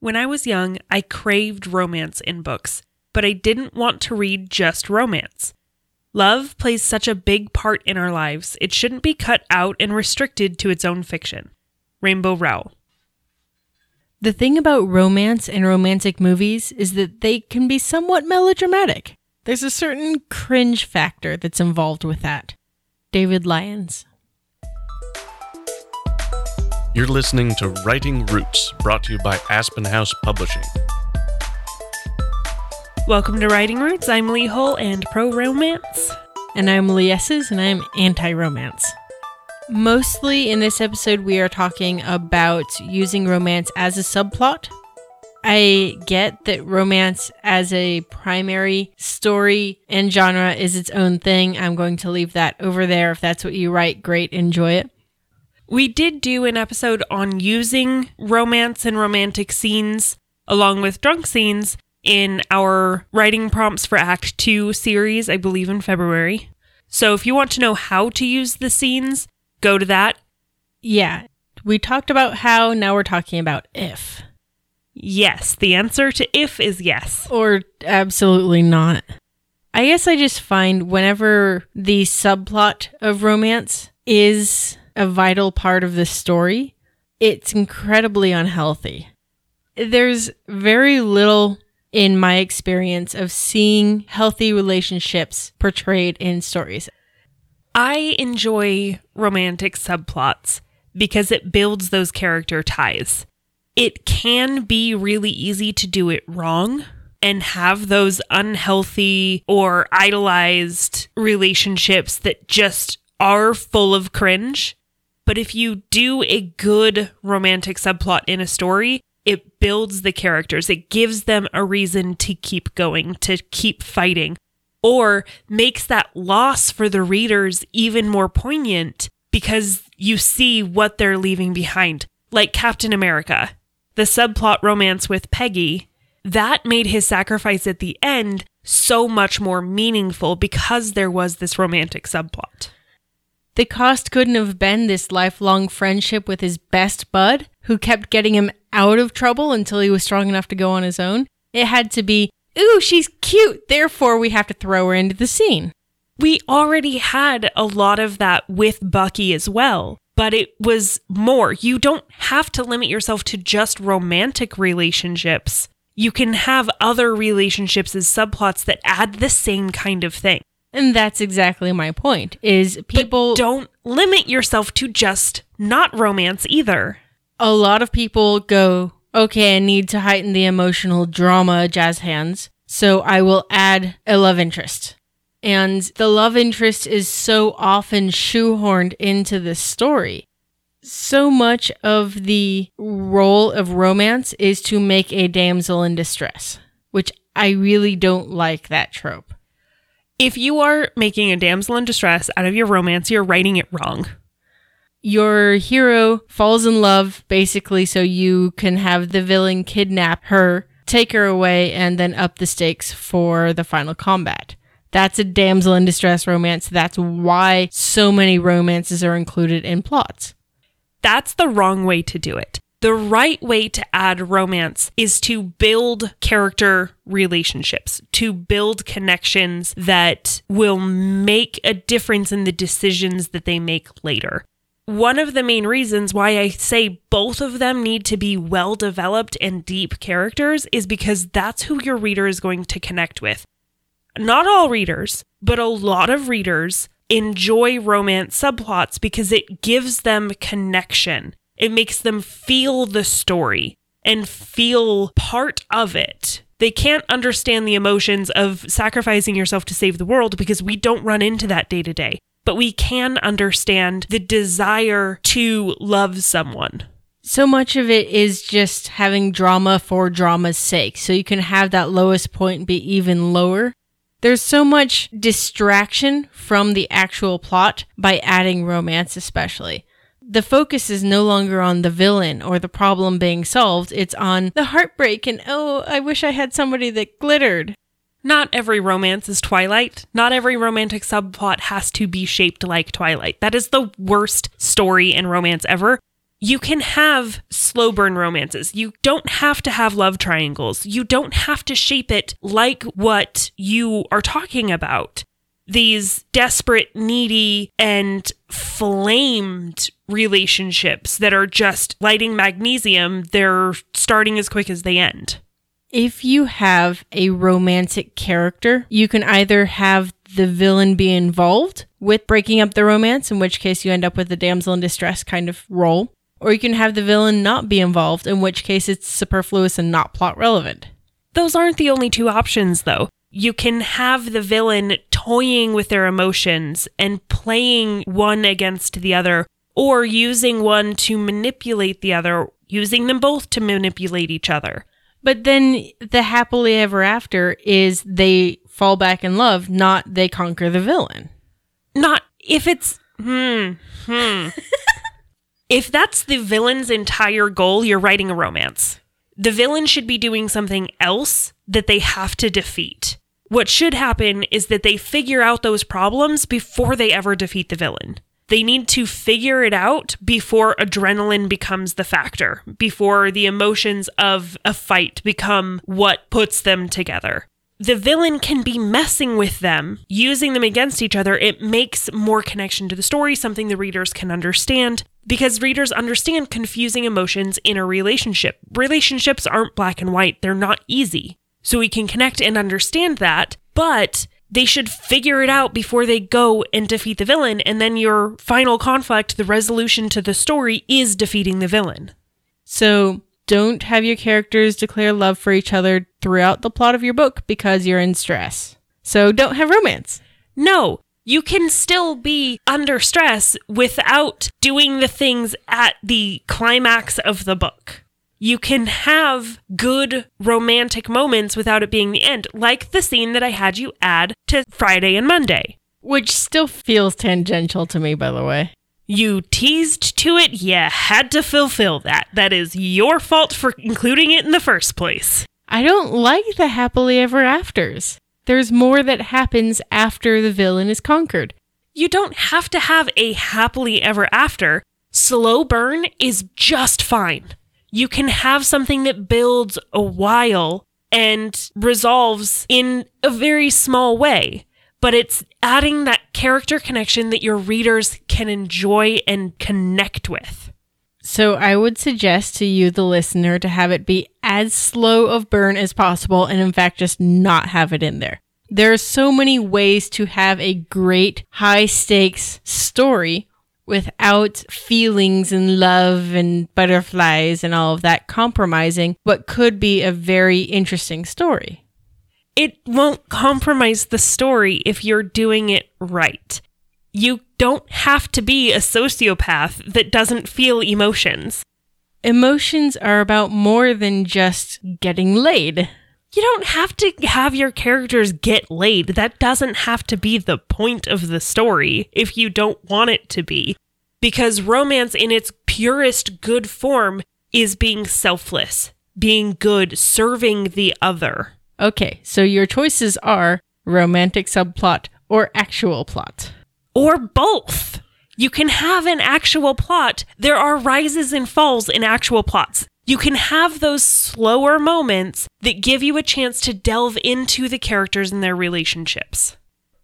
When I was young, I craved romance in books, but I didn't want to read just romance. Love plays such a big part in our lives, it shouldn't be cut out and restricted to its own fiction. Rainbow Rowell. The thing about romance and romantic movies is that they can be somewhat melodramatic. There's a certain cringe factor that's involved with that. David Lyons. You're listening to Writing Roots, brought to you by Aspen House Publishing. Welcome to Writing Roots. I'm Leigh Hull and pro romance. And I'm Ley Esses, and I'm anti romance. Mostly in this episode, we are talking about using romance as a subplot. I get that romance as a primary story and genre is its own thing. I'm going to leave that over there. If that's what you write, great, enjoy it. We did do an episode on using romance and romantic scenes along with drunk scenes in our writing prompts for Act 2 series, I believe in February. So if you want to know how to use the scenes, go to that. Yeah, we talked about how, now we're talking about if. Yes, the answer to if is yes. Or absolutely not. I guess I just find whenever the subplot of romance is a vital part of the story, it's incredibly unhealthy. There's very little in my experience of seeing healthy relationships portrayed in stories. I enjoy romantic subplots because it builds those character ties. It can be really easy to do it wrong and have those unhealthy or idolized relationships that just are full of cringe. But if you do a good romantic subplot in a story, it builds the characters. It gives them a reason to keep going, to keep fighting, or makes that loss for the readers even more poignant because you see what they're leaving behind. Like Captain America, the subplot romance with Peggy, that made his sacrifice at the end so much more meaningful because there was this romantic subplot. The cost couldn't have been this lifelong friendship with his best bud, who kept getting him out of trouble until he was strong enough to go on his own. It had to be, ooh, she's cute, therefore we have to throw her into the scene. We already had a lot of that with Bucky as well, but it was more. You don't have to limit yourself to just romantic relationships. You can have other relationships as subplots that add the same kind of thing. And that's exactly my point. Is people but don't limit yourself to just not romance either. A lot of people go, "Okay, I need to heighten the emotional drama jazz hands, so I will add a love interest." And the love interest is so often shoehorned into the story. So much of the role of romance is to make a damsel in distress, which I really don't like that trope. If you are making a damsel in distress out of your romance, you're writing it wrong. Your hero falls in love basically so you can have the villain kidnap her, take her away, and then up the stakes for the final combat. That's a damsel in distress romance. That's why so many romances are included in plots. That's the wrong way to do it. The right way to add romance is to build character relationships, to build connections that will make a difference in the decisions that they make later. One of the main reasons why I say both of them need to be well developed and deep characters is because that's who your reader is going to connect with. Not all readers, but a lot of readers enjoy romance subplots because it gives them connection it makes them feel the story and feel part of it. They can't understand the emotions of sacrificing yourself to save the world because we don't run into that day to day. But we can understand the desire to love someone. So much of it is just having drama for drama's sake. So you can have that lowest point be even lower. There's so much distraction from the actual plot by adding romance, especially the focus is no longer on the villain or the problem being solved. It's on the heartbreak and, oh, I wish I had somebody that glittered. Not every romance is Twilight. Not every romantic subplot has to be shaped like Twilight. That is the worst story in romance ever. You can have slow burn romances. You don't have to have love triangles. You don't have to shape it like what you are talking about. These desperate, needy, and flamed relationships that are just lighting magnesium, they're starting as quick as they end. If you have a romantic character, you can either have the villain be involved with breaking up the romance, in which case you end up with the damsel in distress kind of role, or you can have the villain not be involved, in which case it's superfluous and not plot relevant. Those aren't the only two options, though. You can have the villain toying with their emotions and playing one against the other, or using one to manipulate the other, using them both to manipulate each other. But then the happily ever after is they fall back in love, not they conquer the villain. Not if it's hmm hmm. if that's the villain's entire goal, you're writing a romance. The villain should be doing something else that they have to defeat. What should happen is that they figure out those problems before they ever defeat the villain. They need to figure it out before adrenaline becomes the factor, before the emotions of a fight become what puts them together the villain can be messing with them, using them against each other. It makes more connection to the story, something the readers can understand, because readers understand confusing emotions in a relationship. Relationships aren't black and white, they're not easy. So we can connect and understand that, but they should figure it out before they go and defeat the villain, and then your final conflict, the resolution to the story, is defeating the villain. So don't have your characters declare love for each other throughout the plot of your book because you're in stress. So don't have romance. No, you can still be under stress without doing the things at the climax of the book. You can have good romantic moments without it being the end, like the scene that I had you add to Friday and Monday. Which still feels tangential to me, by the way. You teased to it, you had to fulfill that. That is your fault for including it in the first place. I don't like the happily ever afters. There's more that happens after the villain is conquered. You don't have to have a happily ever after. Slow burn is just fine. You can have something that builds a while and resolves in a very small way but it's adding that character connection that your readers can enjoy and connect with. So I would suggest to you, the listener, to have it be as slow of burn as possible and, in fact, just not have it in there. There are so many ways to have a great high stakes story without feelings and love and butterflies and all of that compromising what could be a very interesting story it won't compromise the story if you're doing it right. You don't have to be a sociopath that doesn't feel emotions. Emotions are about more than just getting laid. You don't have to have your characters get laid. That doesn't have to be the point of the story if you don't want it to be. Because romance, in its purest good form, is being selfless, being good, serving the other. Okay, so your choices are romantic subplot or actual plot. Or both. You can have an actual plot. There are rises and falls in actual plots. You can have those slower moments that give you a chance to delve into the characters and their relationships.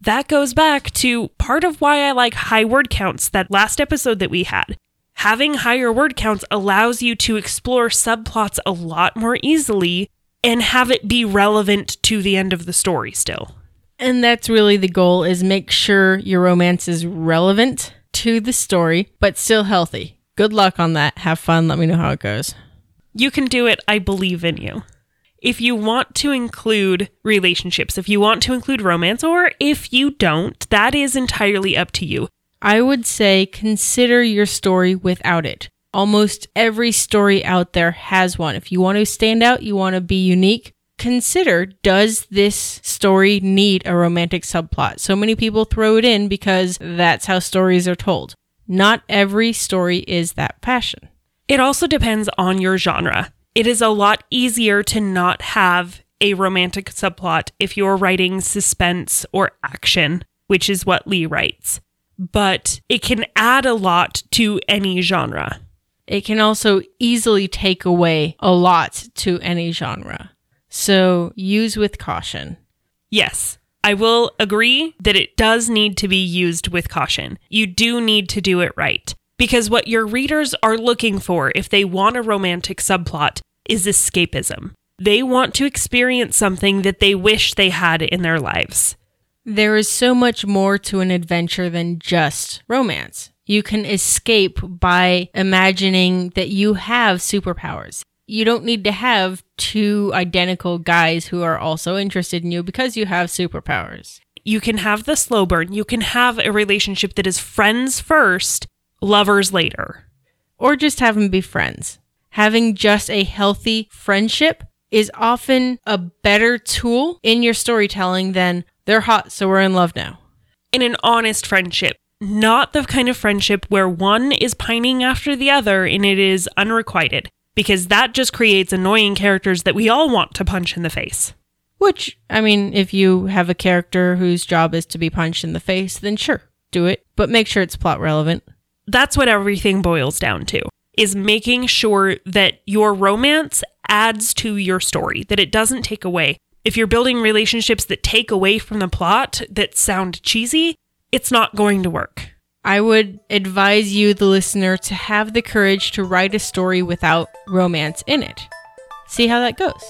That goes back to part of why I like high word counts, that last episode that we had. Having higher word counts allows you to explore subplots a lot more easily and have it be relevant to the end of the story still. And that's really the goal is make sure your romance is relevant to the story but still healthy. Good luck on that. Have fun. Let me know how it goes. You can do it. I believe in you. If you want to include relationships, if you want to include romance, or if you don't, that is entirely up to you. I would say consider your story without it. Almost every story out there has one. If you want to stand out, you want to be unique, consider does this story need a romantic subplot? So many people throw it in because that's how stories are told. Not every story is that passion. It also depends on your genre. It is a lot easier to not have a romantic subplot if you're writing suspense or action, which is what Lee writes. But it can add a lot to any genre it can also easily take away a lot to any genre. So use with caution. Yes, I will agree that it does need to be used with caution. You do need to do it right. Because what your readers are looking for if they want a romantic subplot is escapism. They want to experience something that they wish they had in their lives. There is so much more to an adventure than just romance. You can escape by imagining that you have superpowers. You don't need to have two identical guys who are also interested in you because you have superpowers. You can have the slow burn. You can have a relationship that is friends first, lovers later. Or just have them be friends. Having just a healthy friendship is often a better tool in your storytelling than they're hot, so we're in love now. In an honest friendship, not the kind of friendship where one is pining after the other and it is unrequited, because that just creates annoying characters that we all want to punch in the face. Which, I mean, if you have a character whose job is to be punched in the face, then sure, do it, but make sure it's plot relevant. That's what everything boils down to. Is making sure that your romance adds to your story, that it doesn't take away. If you're building relationships that take away from the plot that sound cheesy, it's not going to work. I would advise you, the listener, to have the courage to write a story without romance in it. See how that goes.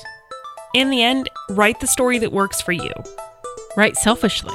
In the end, write the story that works for you. Write selfishly.